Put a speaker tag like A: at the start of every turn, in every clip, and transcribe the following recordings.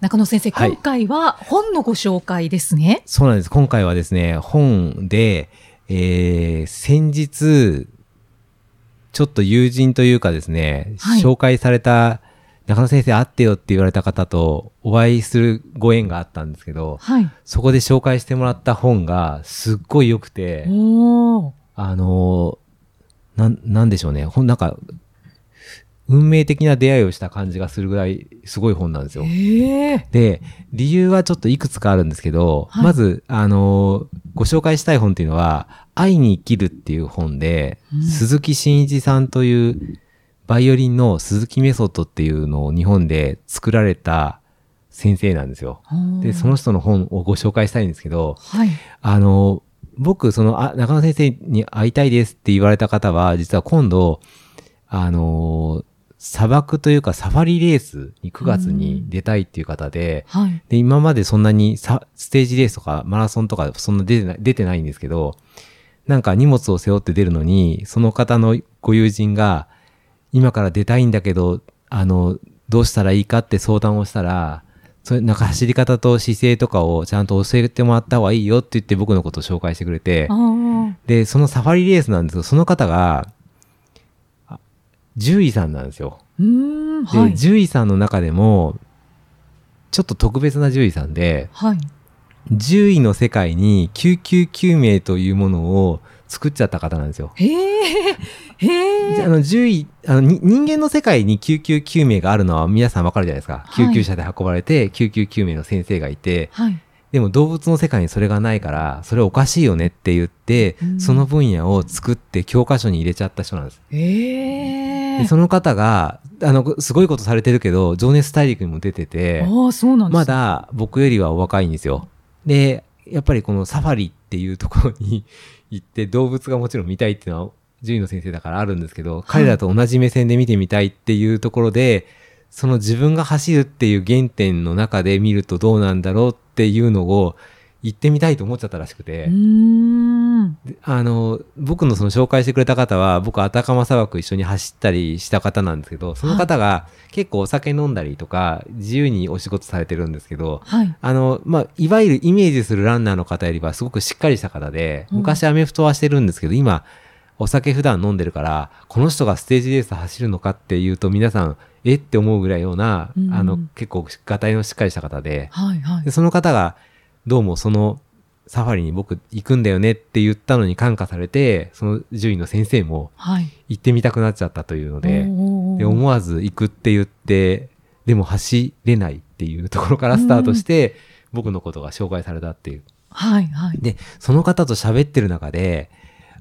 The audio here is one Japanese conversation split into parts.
A: 中野先生、
B: はい
A: 今回は本のご紹介ですね。
B: そうなんです今回はですね本で、えー、先日ちょっと友人というかですね、
A: はい
B: 紹介された中野先生会ってよって言われた方とお会いするご縁があったんですけど、
A: はい。
B: そこで紹介してもらった本がすっごい良くて。あのーなん、なんでしょうね。ほん、なんか、運命的な出会いをした感じがするぐらいすごい本なんですよ。
A: ええ
B: で、理由はちょっといくつかあるんですけど、
A: はい
B: まず、あのーご紹介したい本っていうのは、愛に生きるっていう本で、
A: うん
B: 鈴木真一さんという、バイオリンの鈴木メソッドっていうのを日本で作られた先生なんですよ。で、その人の本をご紹介したいんですけど、
A: はい。
B: あの、僕、その、あ、中野先生に会いたいですって言われた方は、実は今度、あの、砂漠というかサファリレースに9月に出たいっていう方で、
A: はい。
B: で、今までそんなにさステージレースとかマラソンとかそんな出てない、出てないんですけど、なんか荷物を背負って出るのに、その方のご友人が、今から出たいんだけど、あの、どうしたらいいかって相談をしたら、それなんか走り方と姿勢とかをちゃんと教えてもらった方がいいよって言って僕のことを紹介してくれてで、そのサファリレースなんですけど、その方が、あ獣医さんなんですよ。
A: はい。
B: 獣医さんの中でも、ちょっと特別な獣医さんで、
A: はい。
B: 獣医の世界に救急救命というものを作っちゃった方なんですよ。
A: へえ。へ
B: あの獣医あのに人間の世界に救急救命があるのは皆さんわかるじゃないですか。
A: はい
B: 救急車で運ばれて救急救命の先生がいて、
A: はい。
B: でも動物の世界にそれがないから、それおかしいよねって言って、
A: うん
B: その分野を作って教科書に入れちゃった人なんです。
A: へえ
B: で。その方が、あの、すごいことされてるけど、情熱大陸にも出てて、
A: ああ、そうなんです
B: まだ僕よりはお若いんですよ。で、やっぱりこのサファリっていうところに 行って動物がもちろん見たいっていうのは獣医の先生だからあるんですけど、彼らと同じ目線で見てみたいっていうところで、その自分が走るっていう原点の中で見るとどうなんだろうっていうのを言ってみたいと思っちゃったらしくて、あの、僕のその紹介してくれた方は、僕、アタカマ砂漠一緒に走ったりした方なんですけど、その方が結構お酒飲んだりとか、自由にお仕事されてるんですけど、
A: はい。
B: あの、まあ、いわゆるイメージするランナーの方よりはすごくしっかりした方で、
A: うん
B: 昔アメフトはしてるんですけど、今、お酒普段飲んでるから、この人がステージレース走るのかっていうと皆さん、えって思うぐらいような、
A: うん
B: あの、結構、がたいのしっかりした方で、
A: はい。はい
B: で、。その方が、どうもそのサファリに僕行くんだよねって言ったのに感化されて、その獣医の先生も
A: はい。
B: 行ってみたくなっちゃったというので、
A: おー
B: で思わず行くって言って、でも走れないっていうところからスタートして、僕のことが紹介されたっていう。
A: はい。はい。
B: で、その方と喋ってる中で、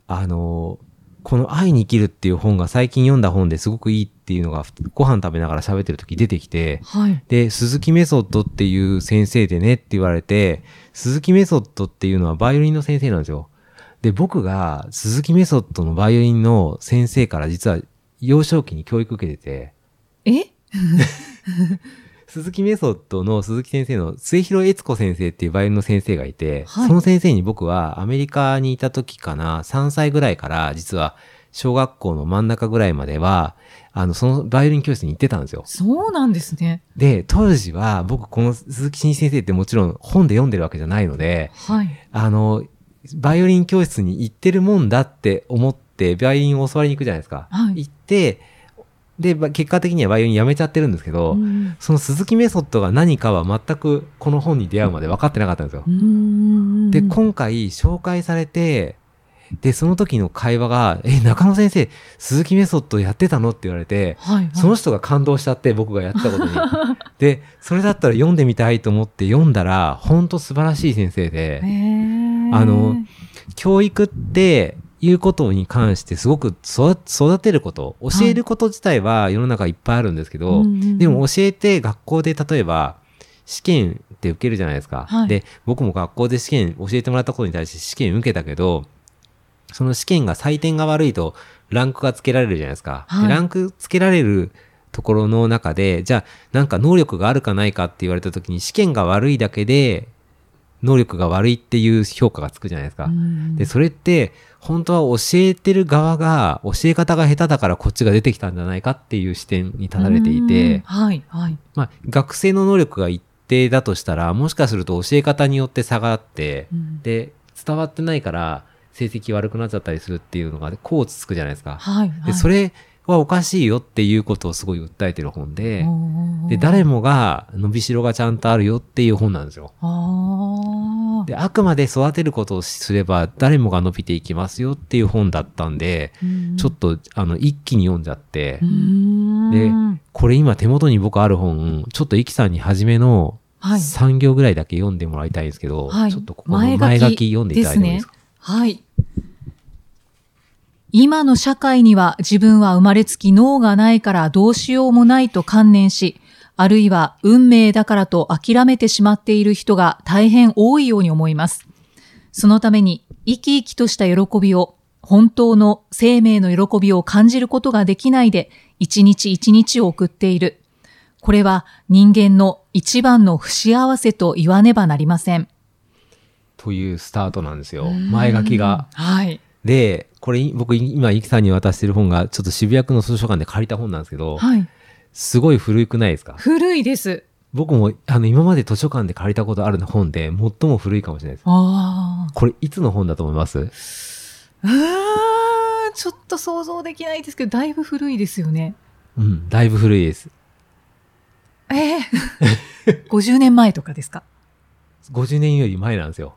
B: あの、この愛に生きるっていう本が最近読んだ本ですごくいいっていうのがご飯食べながら喋ってる時出てきて、
A: はい。
B: で、鈴木メソッドっていう先生でねって言われて、鈴木メソッドっていうのはバイオリンの先生なんですよ。で、僕が鈴木メソッドのバイオリンの先生から実は幼少期に教育受けてて、
A: え？
B: 鈴木メソッドの鈴木先生の末広悦子先生っていうバイオリンの先生がいて、
A: はい
B: その先生に僕はアメリカにいた時かな、3歳ぐらいから実は小学校の真ん中ぐらいまでは、あの、そのバイオリン教室に行ってたんですよ。
A: そうなんですね。
B: で、当時は僕この鈴木真一先生ってもちろん本で読んでるわけじゃないので、
A: はい。
B: あの、バイオリン教室に行ってるもんだって思って、バイオリンを教わりに行くじゃないですか。
A: はい
B: 行って、で、ば結果的にはバイオリンやめちゃってるんですけど、
A: うん
B: その鈴木メソッドが何かは全くこの本に出会うまで分かってなかったんですよで、今回紹介されて、で、その時の会話が、え、中野先生、鈴木メソッドやってたのって言われて、
A: はい、はい。
B: その人が感動しちゃって、僕がやってたことに。で、それだったら読んでみたいと思って読んだら、ほんと素晴らしい先生で、あの教育っていうことに関してすごく育育てること、教えること自体は世の中いっぱいあるんですけど、
A: うんうんうん
B: でも教えて学校で例えば試験って受けるじゃないですか。
A: はい
B: で、僕も学校で試験教えてもらったことに対して試験受けたけど、その試験が採点が悪いとランクがつけられるじゃないですか。
A: はい
B: でランクつけられるところの中で、じゃあなんか能力があるかないかって言われた時に試験が悪いだけで能力が悪いっていう評価がつくじゃないですか。
A: うん
B: で、それって本当は教えてる側が教え方が下手だからこっちが出てきたんじゃないかっていう視点に立たれてい
A: うん
B: て、
A: はい、はい。
B: まあ学生の能力が一定だとしたら、もしかすると教え方によって差があって、
A: うん
B: で、伝わってないから成績悪くなっちゃったりするっていうのが、こうつくじゃないですか。
A: はい、はい。
B: で、それはおかしいよっていうことをすごい訴えてる本で、で、誰もが伸びしろがちゃんとあるよっていう本なんですよ。で、あくまで育てることをすれば誰もが伸びていきますよっていう本だったんで、
A: うん。
B: ちょっと、あの、一気に読んじゃって
A: う、ん。
B: でこれ今手元に僕ある本、ちょっとイキさんに初めの
A: はい。
B: 3行ぐらいだけ読んでもらいたいんですけど、
A: はい。
B: ちょっとここの前書き読んでいただいてもいいですか？
A: はい。今の社会には自分は生まれつき脳がないからどうしようもないと観念し、あるいは運命だからと諦めてしまっている人が大変多いように思います。そのために生き生きとした喜びを、本当の生命の喜びを感じることができないで、一日一日を送っている。これは人間の一番の不幸せと言わねばなりません。
B: というスタートなんですよ。前書きが。
A: はい。
B: で、これ僕今イキさんに渡してる本がちょっと渋谷区の図書館で借りた本なんですけど、
A: はい。
B: すごい古くないですか？
A: 古いです。
B: 僕もあの今まで図書館で借りたことある本で最も古いかもしれないです。
A: あ
B: これいつの本だと思います？
A: ちょっと想像できないですけど、だいぶ古いですよね。
B: うん、だいぶ古いです。
A: ええ50年前とかですか
B: ？50年より前なんですよ。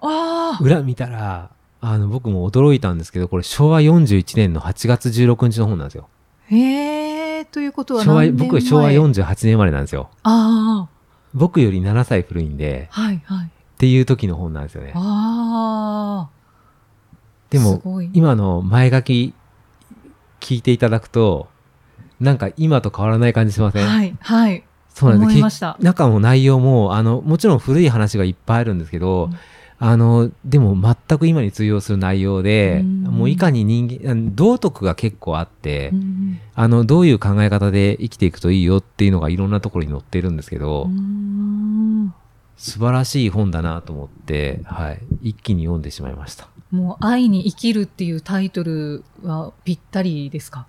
B: 裏見たら、あの僕も驚いたんですけど、これ昭和41年の8月16日の本なんですよ。
A: へえ、ということは
B: 僕昭和48年生まれなんですよ。
A: あ
B: 僕より7歳古いんで、
A: あ。はいはい。
B: っていう時の本なんですよね。
A: ああ。
B: ですも、今の前書き聞いていただくと、なんか今と変わらない感じしません、
A: はいはい。
B: そうなんです中も内容も、あの、もちろん古い話がいっぱいあるんですけど、
A: うん
B: あの、でも全く今に通用する内容で、
A: うん
B: もういかに人間、道徳が結構あって、
A: うん
B: あの、どういう考え方で生きていくといいよっていうのがいろんなところに載ってるんですけど、
A: うん
B: 素晴らしい本だなと思って、はい、一気に読んでしまいました。
A: もう愛に生きるっていうタイトルはぴったりですか？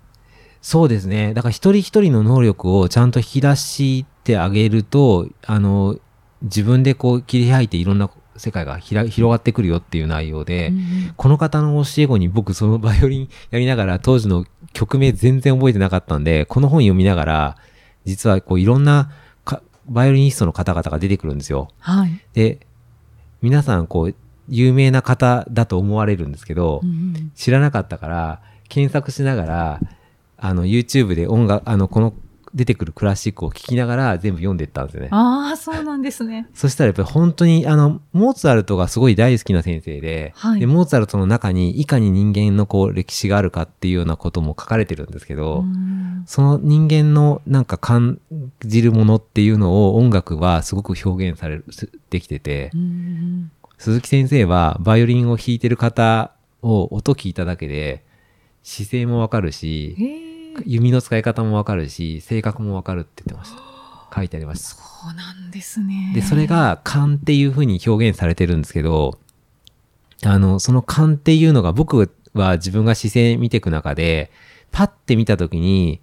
B: そうですね。だから一人一人の能力をちゃんと引き出してあげると、あの、自分でこう切り開いていろんな世界がひら広がってくるよっていう内容で、
A: うん
B: この方の教え子に僕そのバイオリンやりながら当時の曲名全然覚えてなかったんで、この本読みながら、実はこういろんなかバイオリニストの方々が出てくるんですよ。
A: はい。
B: で、皆さんこう有名な方だと思われるんですけど、
A: うん
B: 知らなかったから、検索しながら、あの YouTube で音楽、あのこの出てくるクラシックを聴きながら全部読んでいったんですよね。
A: ああ、そうなんですね。
B: そしたらやっぱり本当に、あの、モーツァルトがすごい大好きな先生で、
A: はい
B: で、モーツァルトの中にいかに人間のこう歴史があるかっていうようなことも書かれてるんですけど、
A: うん
B: その人間のなんか感じるものっていうのを音楽はすごく表現される、すできてて、
A: うん
B: 鈴木先生はバイオリンを弾いてる方を音聞いただけで姿勢もわかるし。弓の使い方もわかるし、性格もわかるって言ってました。書いてありました。
A: そうなんですね。
B: で、それ、が勘っていう風に表現されてるんですけど、あの、その勘っていうのが僕は自分が姿勢見ていく中で、パッて見たときに、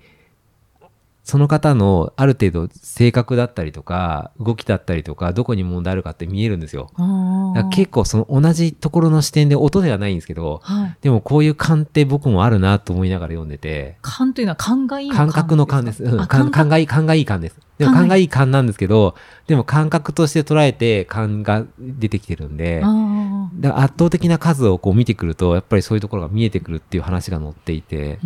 B: その方のある程度性格だったりとか、動きだったりとか、どこに問題あるかって見えるんですよ。結構その同じところの視点で音ではないんですけど、
A: はい。
B: でもこういう勘って僕もあるなと思いながら読んでて、
A: 勘というのは勘がいいの
B: 感覚の勘です。うん、
A: あ
B: 勘がいい、勘がいい勘です。でも
A: 勘がいい
B: 勘なんですけど、でも感覚として捉えて勘が出てきてるんで、圧倒的な数をこう見てくると、やっぱりそういうところが見えてくるっていう話が載っていて。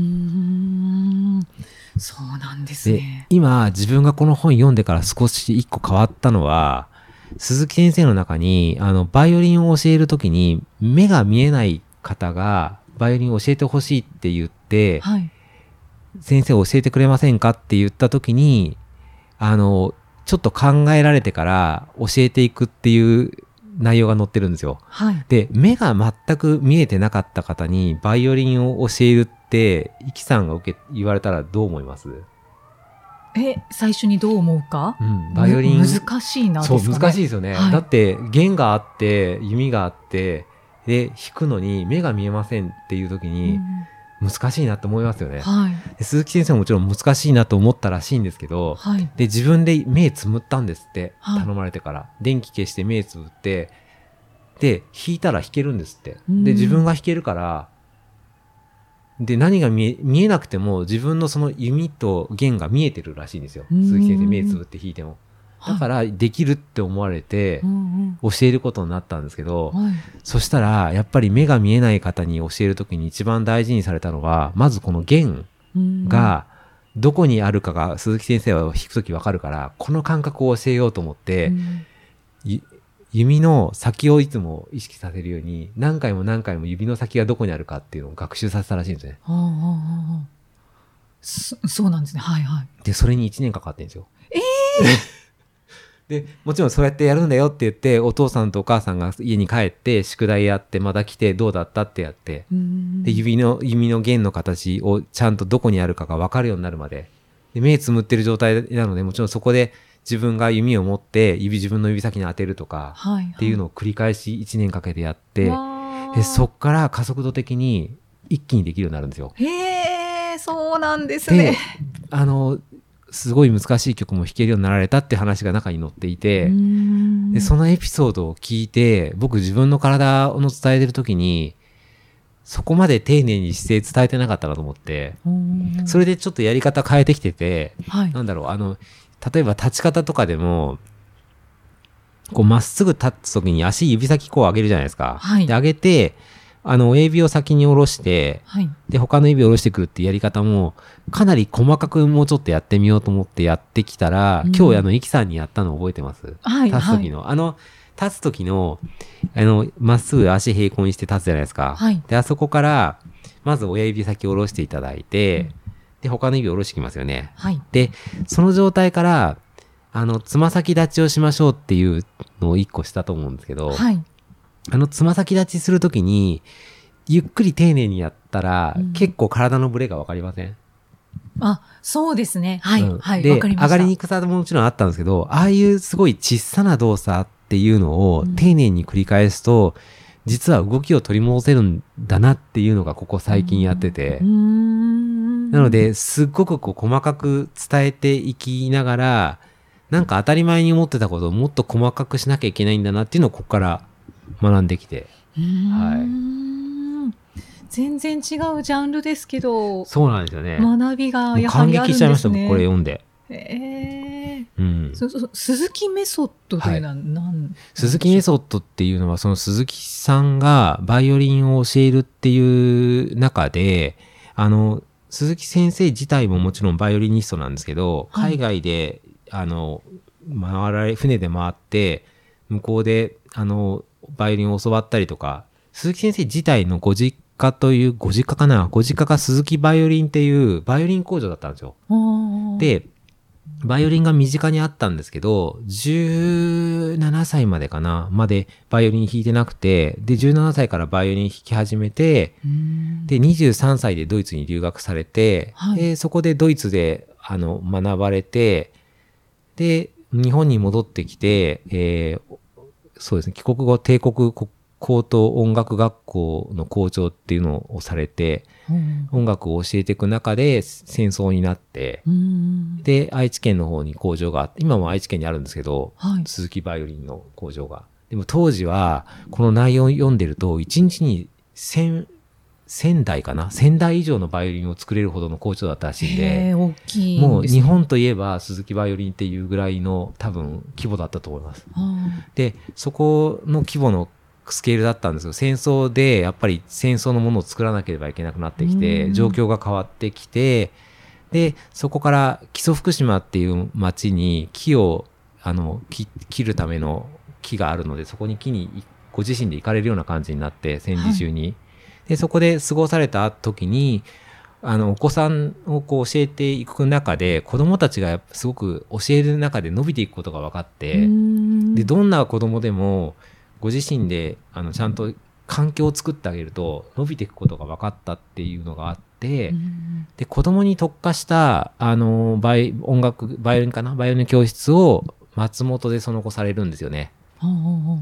A: そうなんです
B: で
A: ね。、
B: 今自分がこの本読んでから少し一個変わったのは、鈴木先生の中に、あの、バイオリンを教えるときに、目が見えない方が、バイオリンを教えてほしいって言って、
A: はい。
B: 先生教えてくれませんかって言った時に、あの、ちょっと考えられてから教えていくっていう内容が載ってるんですよ。
A: はい。
B: で、目が全く見えてなかった方にバイオリンを教えるイキさんが受け、言われたらどう思います？
A: え、最初にどう思うか？
B: うん、バイオリン。
A: む難しいなです
B: そう。難しいですよね。
A: はい
B: だって、弦があって、弓があって、で、弾くのに目が見えませんっていう時
A: う
B: に、
A: ん
B: 難しいなって思いますよね。
A: はい。
B: で鈴木先生ももちろん難しいなと思ったらしいんですけど、
A: はい。
B: で、自分で目つむったんですって、
A: はい
B: 頼まれてから。電気消して目つぶって、で、弾いたら弾けるんですって。
A: うん
B: で、自分が弾けるから、で、何が見え、見えなくても自分のその弓と弦が見えてるらしいんですよ。
A: うん
B: 鈴木先生目つぶって弾いても。だから、できるって思われて
A: う、ん
B: 教えることになったんですけど
A: うん、はい。
B: そしたら、やっぱり目が見えない方に教えるときに一番大事にされたのは、まずこの弦
A: うん、
B: がどこにあるかが鈴木先生は弾くときわかるから、ここの感覚を教えようと思って、
A: うん
B: ゆ弓の先をいつも意識させるように、何回も何回も指の先がどこにあるかっていうのを学習させたらしいんですね。
A: はあはあはあそそうなんですね。はいはい。
B: で、それに1年かかってるんですよ。で、もちろんそうやってやるんだよって言って、お父さんとお母さんが家に帰って、宿題やって、また来て、どうだったってやって、
A: うん
B: で、指の、弓の弦の形をちゃんとどこにあるかが分かるようになるまで。で、目つむってる状態なので、もちろんそこで自分が弓を持って、指、自分の指先に当てるとか、
A: はいはい。
B: っていうのを繰り返し1年かけてやって、
A: わあ
B: で、そっから加速度的に一気にできるようになるんですよ。
A: へえ、そうなんです
B: で
A: ね。、
B: あの、すごい難しい曲も弾けるようになられたって話が中に載っていて、
A: うん
B: で、そのエピソードを聞いて、僕自分の体の伝えてる時に、そこまで丁寧に姿勢伝えてなかったなと思って、
A: うん
B: それでちょっとやり方変えてきてて、
A: はい。
B: なんだろう、あの、例えば立ち方とかでも、こうまっすぐ立つ時に足指先こう上げるじゃないですか。
A: はい
B: で、上げて、あの、親指を先に下ろして、
A: はい。
B: で、他の指を下ろしてくるっていうやり方も、かなり細かくもうちょっとやってみようと思ってやってきたら、
A: うん
B: 今日あの、イキさんにやったの覚えてます？
A: はい。
B: 立つ時の。あの、立つ時の、あの、まっすぐ足平行にして立つじゃないですか。
A: はい
B: で、あそこから、まず親指先を下ろしていただいて、で、他の指を下ろしてきますよね。
A: はい。
B: で、その状態から、あの、つま先立ちをしましょうっていうのを一個したと思うんですけど、
A: はい。
B: あの、つま先立ちするときに、ゆっくり丁寧にやったら、
A: うん
B: 結構体のブレがわかりません？
A: あ、そうですね。はい。
B: うん
A: はい。
B: で。上がりにくさももちろんあったんですけど、ああいうすごい小さな動作っていうのを
A: うん
B: 丁寧に繰り返すと、実は動きを取り戻せるんだなっていうのがここ最近やってて、
A: うーん
B: なので、すっごくこう細かく伝えていきながら、なんか当たり前に思ってたことをもっと細かくしなきゃいけないんだなっていうのをここから学んできて。
A: うーん全然違うジャンルですけど、
B: そうなんですよね。
A: 学びがやはりあるんですね。
B: 激しちゃいました、僕これ読んで。
A: ええ
B: うん。
A: そそ鈴木メソッドというのは何、
B: 鈴木メソッドっていうのは、その鈴木さんがバイオリンを教えるっていう中で、あの、鈴木先生自体ももちろんバイオリニストなんですけど、
A: はい。
B: 海外で、あの、回られ、船で回って、向こうで、あの、バイオリンを教わったりとか、鈴木先生自体のご実家という、ご実家かな？ご実家が鈴木バイオリンっていうバイオリン工場だったんですよ。で、バイオリンが身近にあったんですけど、17歳までかなまでバイオリン弾いてなくて、で、17歳からバイオリン弾き始めて、で、23歳でドイツに留学されて、
A: はい。
B: で、そこでドイツで、あの、学ばれて、で、日本に戻ってきて、えーそうですね、帰国後、帝国高等音楽学校の校長っていうのをされて、
A: うん
B: 音楽を教えていく中で戦争になって、
A: うーん
B: で、愛知県の方に工場があって、今も愛知県にあるんですけど、
A: はい。
B: 鈴木バイオリンの工場が。でも当時は、この内容を読んでると、1日に1000、1000台かな ?1000 台以上のバイオリンを作れるほどの工場だったらしいんで、
A: 大きいん
B: もう日本といえば鈴木バイオリンっていうぐらいの多分規模だったと思います。
A: あ
B: で、そこの規模のスケールだったんですけど、戦争でやっぱり戦争のものを作らなければいけなくなってき
A: う
B: て、
A: ん。
B: 状況が変わってきて、で、そこから木曽福島っていう町に木を、あの、き切るための木があるので、そこに木にご自身で行かれるような感じになって、戦時中に。で、そこで過ごされた時に、あの、お子さんをこう教えていく中で、子供たちがすごく教える中で伸びていくことが分かって、で、どんな子供でも、ご自身であのちゃんと環境を作ってあげると伸びていくことが分かったっていうのがあって、
A: うん。
B: で子供に特化したあのバイ音楽バイオリンかな？バイオリンの教室を松本でその子されるんですよね。
A: ほうほうほう。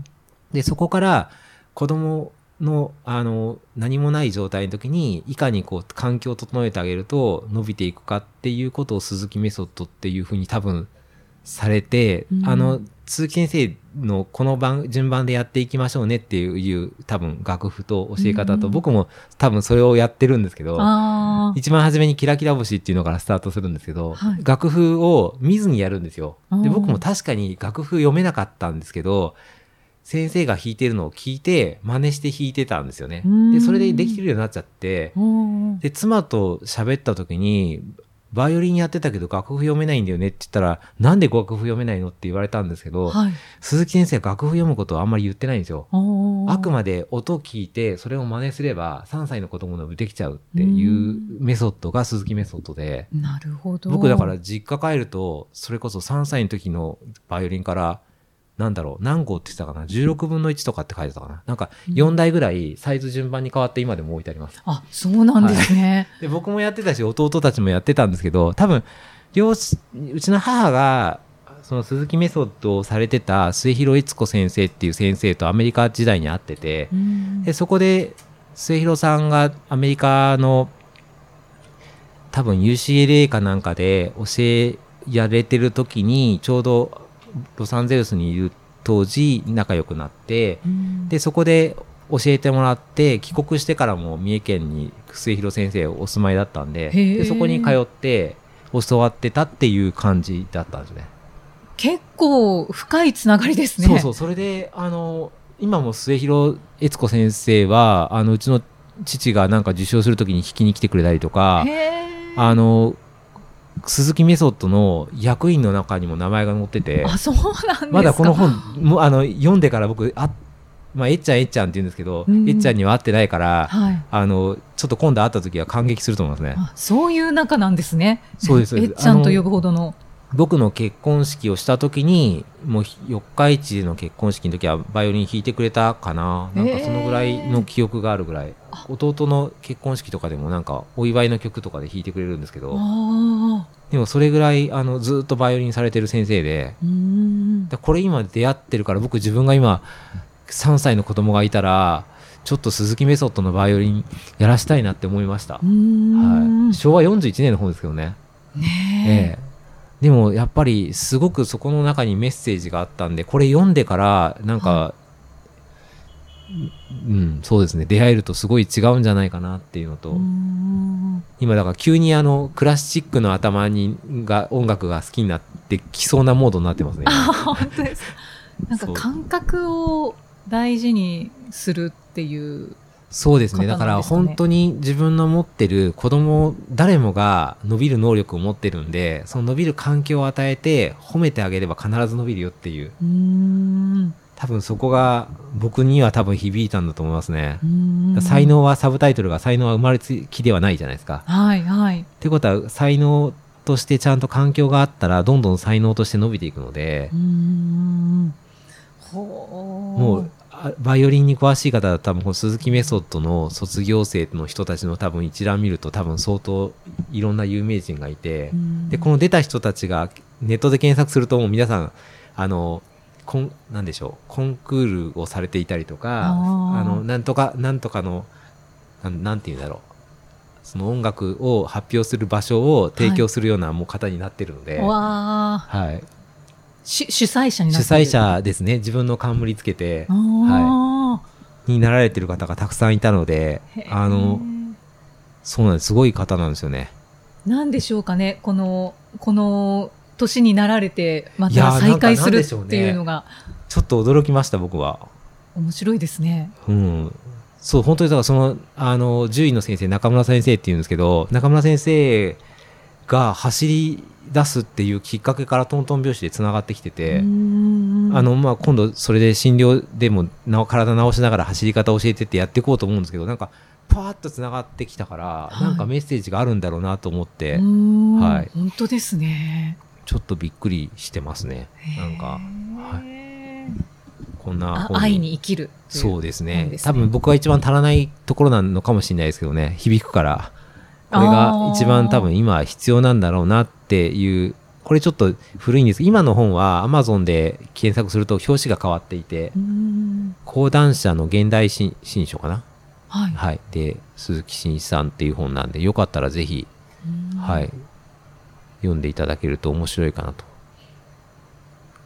B: でそこから子供のあの何もない状態の時にいかにこう環境を整えてあげると伸びていくかっていうことを鈴木メソッドっていうふうに多分されて、
A: うん。
B: あの鈴木先生のこの番順番でやっていきましょうねっていう多分楽譜と教え方と、
A: うん
B: 僕も多分それをやってるんですけど。一番初めにキラキラ星っていうのからスタートするんですけど、
A: はい
B: 楽譜を見ずにやるんですよ。で、
A: うん
B: 僕も確かに楽譜読めなかったんですけど、先生が弾いてるのを聞いて、真似して弾いてたんですよね
A: う。ん
B: で、それでできるようになっちゃって、
A: うん
B: で、妻と喋った時に、バイオリンやってたけど楽譜読めないんだよねって言ったら、なんで楽譜読めないのって言われたんですけど、
A: はい。
B: 鈴木先生は楽譜読むことをあんまり言ってないんですよ。あくまで音を聞いて、それを真似すれば3歳の子供でもできちゃうっていうメソッドが鈴木メソッドで、
A: なるほど。
B: 僕だから実家帰ると、それこそ3歳の時のバイオリンから、なんだろう、何号って言ってたかな ?16 分の1とかって書いてたかな？なんか4台ぐらいサイズ順番に変わって今でも置いてあります。
A: あ、そうなんですね。
B: で、僕もやってたし、弟たちもやってたんですけど、多分、両親うちの母が、その鈴木メソッドをされてた末広悦子先生っていう先生とアメリカ時代に会ってて、
A: うん
B: でそこで末広さんがアメリカの多分 UCLA かなんかで教えやれてる時にちょうどロサンゼルスにいる当時仲良くなって
A: うん
B: でそこで教えてもらって帰国してからも三重県に末広先生お住まいだったんででそこに通って教わってたっていう感じだったんですね。
A: 結構深いつながりですね。
B: そうそうそれであの今も末広悦子先生はあのうちの父がなんか受賞するときに弾きに来てくれたりとかあの鈴木メソッドの役員の中にも名前が載ってて
A: あ、そうなん。
B: まだこの本もあの読んでから僕あ、まあ、えっちゃんえっちゃんって言うんですけど、
A: うん
B: えっちゃんには会ってないから
A: はい。
B: あのちょっと今度会った時は感激すると思いますね。
A: あそういう仲なんですね。
B: そうです
A: えっちゃんと呼ぶほどの。
B: 僕の結婚式をした時にもう四日市での結婚式の時はバイオリン弾いてくれたかななんかそのぐらいの記憶があるぐらい、
A: あ
B: 弟の結婚式とかでもなんかお祝いの曲とかで弾いてくれるんですけど。でもそれぐらいあのずっとバイオリンされてる先生でこれ今出会ってるから僕自分が今3歳の子供がいたらちょっと鈴木メソッドのバイオリンやらしたいなって思いました。はい、昭和41年の本ですけどね。
A: ね
B: え。えでもやっぱりすごくそこの中にメッセージがあったんでこれ読んでからなんか、うんそうですね出会えるとすごい違うんじゃないかなっていうのと、今だから急にあのクラシックの頭にが音楽が好きになってきそうなモードになってますね。
A: あ、本当ですか？なんか感覚を大事にするっていう。
B: そうですね。だから本当に自分の持ってる子供、誰もが伸びる能力を持ってるんで、その伸びる環境を与えて褒めてあげれば必ず伸びるよっていう。
A: うーん。
B: 多分そこが僕には多分響いたんだと思いますね才。能はサブタイトルが才能は生まれつきではないじゃないですか。
A: はいはい。
B: ってことは才能としてちゃんと環境があったらどんどん才能として伸びていくので
A: うー、ん。
B: もうあバイオリンに詳しい方は多分この鈴木メソッドの卒業生の人たちの多分一覧見ると多分相当いろんな有名人がいて、
A: うん
B: でこの出た人たちがネットで検索するともう皆さんあのコンなんでしょう？コンクールをされていたりとか
A: あ
B: のなんとかなんとかのなんなんて言うんだろう。その音楽を発表する場所を提供するようなもう方になってるので、はい。
A: わあ。主主催者にな
B: 主催者ですね。自分の冠つけて
A: あ
B: になられてる方がたくさんいたのであのそうなんです。すごい方なんですよね。
A: なんでしょうかね、この、この年になられて、また再会するっていうのが。
B: ちょっと驚きました僕は。
A: 面白いですね。
B: うん、そう本当にだからそのあの獣医の先生中村先生っていうんですけど中村先生が走り出すっていうきっかけからトントン拍子でつながってきてて、あのまあ、今度それで診療でも体直しながら走り方教えてってやっていこうと思うんですけどなんかパーッとつながってきたから、
A: はい。
B: なんかメッセージがあるんだろうなと思って、はい。
A: 本当ですね。
B: ちょっとびっくりしてますね。なんか、はい。こんな
A: 愛に生きる
B: そうですね。
A: ね。
B: 多分僕が一番足らないところなのかもしれないですけどね。響くから。これが一番多分今必要なんだろうなっていう。これちょっと古いんです。けど今の本は Amazon で検索すると表紙が変わっていて講談社の現代新新書かな？
A: はい。
B: はい。で鈴木真一さんっていう本なんでよかったらぜひ。
A: うん。
B: はい読んでいただけると面白いかなと。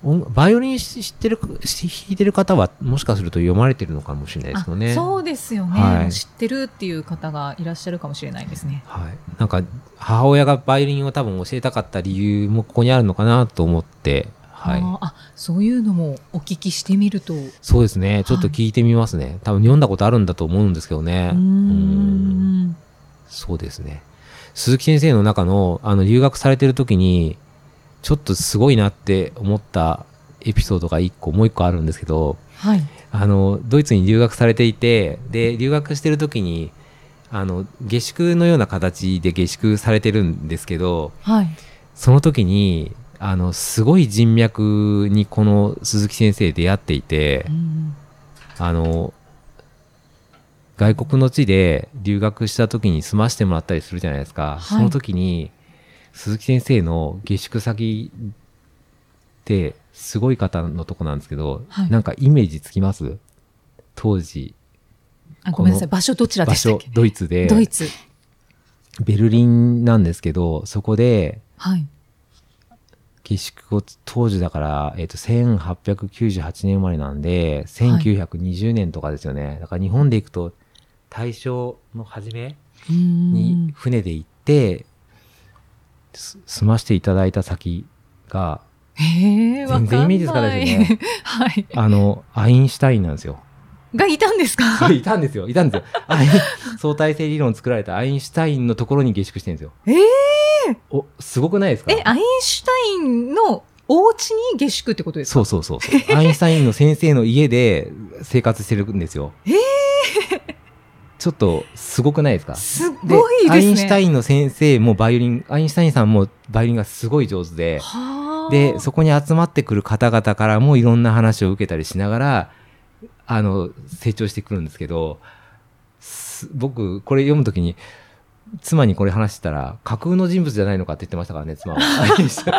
B: 音バイオリン知ってるし弾いてる方はもしかすると読まれてるのかもしれないですけどね。
A: あそうですよね、
B: はい。
A: 知ってるっていう方がいらっしゃるかもしれないですね。
B: はい、なんか母親がバイオリンを多分教えたかった理由もここにあるのかなと思って、はい、
A: あそういうのもお聞きしてみると。う
B: そうですね。ちょっと聞いてみますね、多分読んだことあるんだと思うんですけどね。
A: ー
B: うん
A: ん。
B: そうですね鈴木先生の中のあの留学されてる時にちょっとすごいなって思ったエピソードが一個もう一個あるんですけど
A: はい。
B: あのドイツに留学されていてで留学してる時にあの下宿のような形で下宿されてるんですけど
A: はい。
B: その時にあのすごい人脈にこの鈴木先生出会っていて
A: うん
B: あの外国の地で留学した時に住ましてもらったりするじゃないですか、
A: はい。
B: その時に鈴木先生の下宿先ってすごい方のとこなんですけど、
A: はい。
B: なんかイメージつきます？当時。
A: あごめんなさい。
B: こ
A: 場所どちらでしたっけ？
B: ドイツで。
A: ドイツ。
B: ベルリンなんですけどそこで
A: はい。
B: 下宿を当時だから、えっと1898年生まれなんで1920年とかですよね、だから日本で行くと大正の初めに船で行って、す住ましていただいた先が。全然イメージつかないですよね。
A: はい。
B: あのアインシュタインなんですよ。
A: がいたんですか？
B: いたんですよいたんですよ相対性理論を作られたアインシュタインのところに下宿してるんですよ。
A: ええ
B: おすごくないですか？
A: え、アインシュタインのお家に下宿ってことですか？
B: そうそうそうそう。アインシュタインの先生の家で生活してるんですよ。
A: え
B: ちょっとすごくないですか？
A: すごいですね。
B: アインシュタインの先生もバイオリン、アインシュタインさんもバイオリンがすごい上手で、
A: はあ。
B: で、そこに集まってくる方々からもいろんな話を受けたりしながら、あの、成長してくるんですけど、す僕、これ読むときに、妻にこれ話してたら、架空の人物じゃないのかって言ってましたからね、妻は。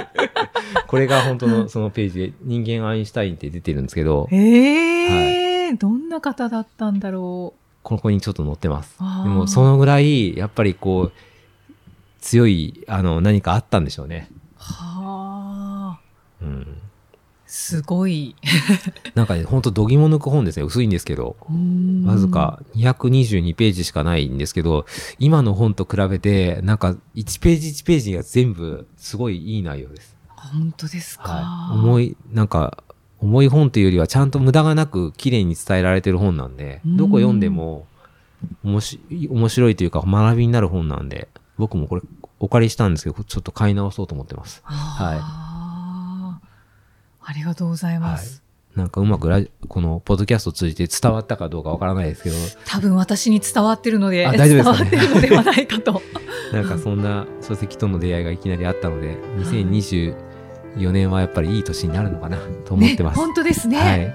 B: これが本当のそのページで、人間アインシュタインって出てるんですけど、
A: ええどんな方だったんだろ
B: ここにちょっと載ってます。でも、そのぐらい、やっぱりこう、強い、あの、何かあったんでしょうね。
A: う。はあ。
B: うん。
A: すごい。
B: なんかね、ほんと、度肝抜く本ですね。薄いんですけど。わずか222ページしかないんですけど、今の本と比べて、なんか1ページ1ページが全部すごいいい内容です。
A: 本当ですか？
B: はい。重い、なんか、重い本というよりはちゃんと無駄がなく綺麗に伝えられてる本なんで、
A: うん
B: どこ読んでも面白い面白いというか学びになる本なんで、僕もこれお借りしたんですけど、ちょっと買い直そうと思ってます。
A: はい。ありがとうございます。
B: なんかうまくラジこのポッドキャストを通じて伝わったかどうかわからないですけど、
A: 多分私に伝わってるので、
B: あ大丈夫ですかね
A: 伝わってるのではないかと。
B: なんかそんな書籍との出会いがいきなりあったので、2024年はやっぱりいい年になるのかなと思ってます。
A: ね、本当ですね。
B: はい。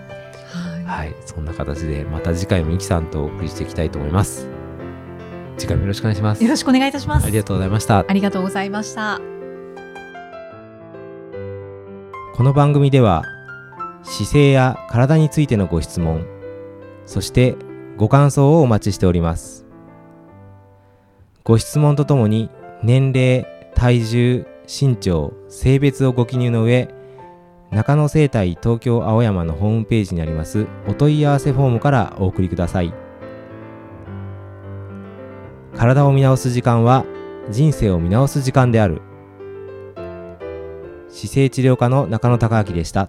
A: は
B: はい。そんな形で、また次回もイキさんとお送りしていきたいと思います。次回もよろしくお願いします。
A: よろしくお願いいたします。
B: ありがとうございました。
A: ありがとうございました。
B: この番組では、姿勢や体についてのご質問、そしてご感想をお待ちしております。ご質問とともに、年齢、体重、身長、性別をご記入の上、中野生態東京青山のホームページにありますお問い合わせフォームからお送りください。体を見直す時間は人生を見直す時間である。姿勢治療科の中野孝明でした。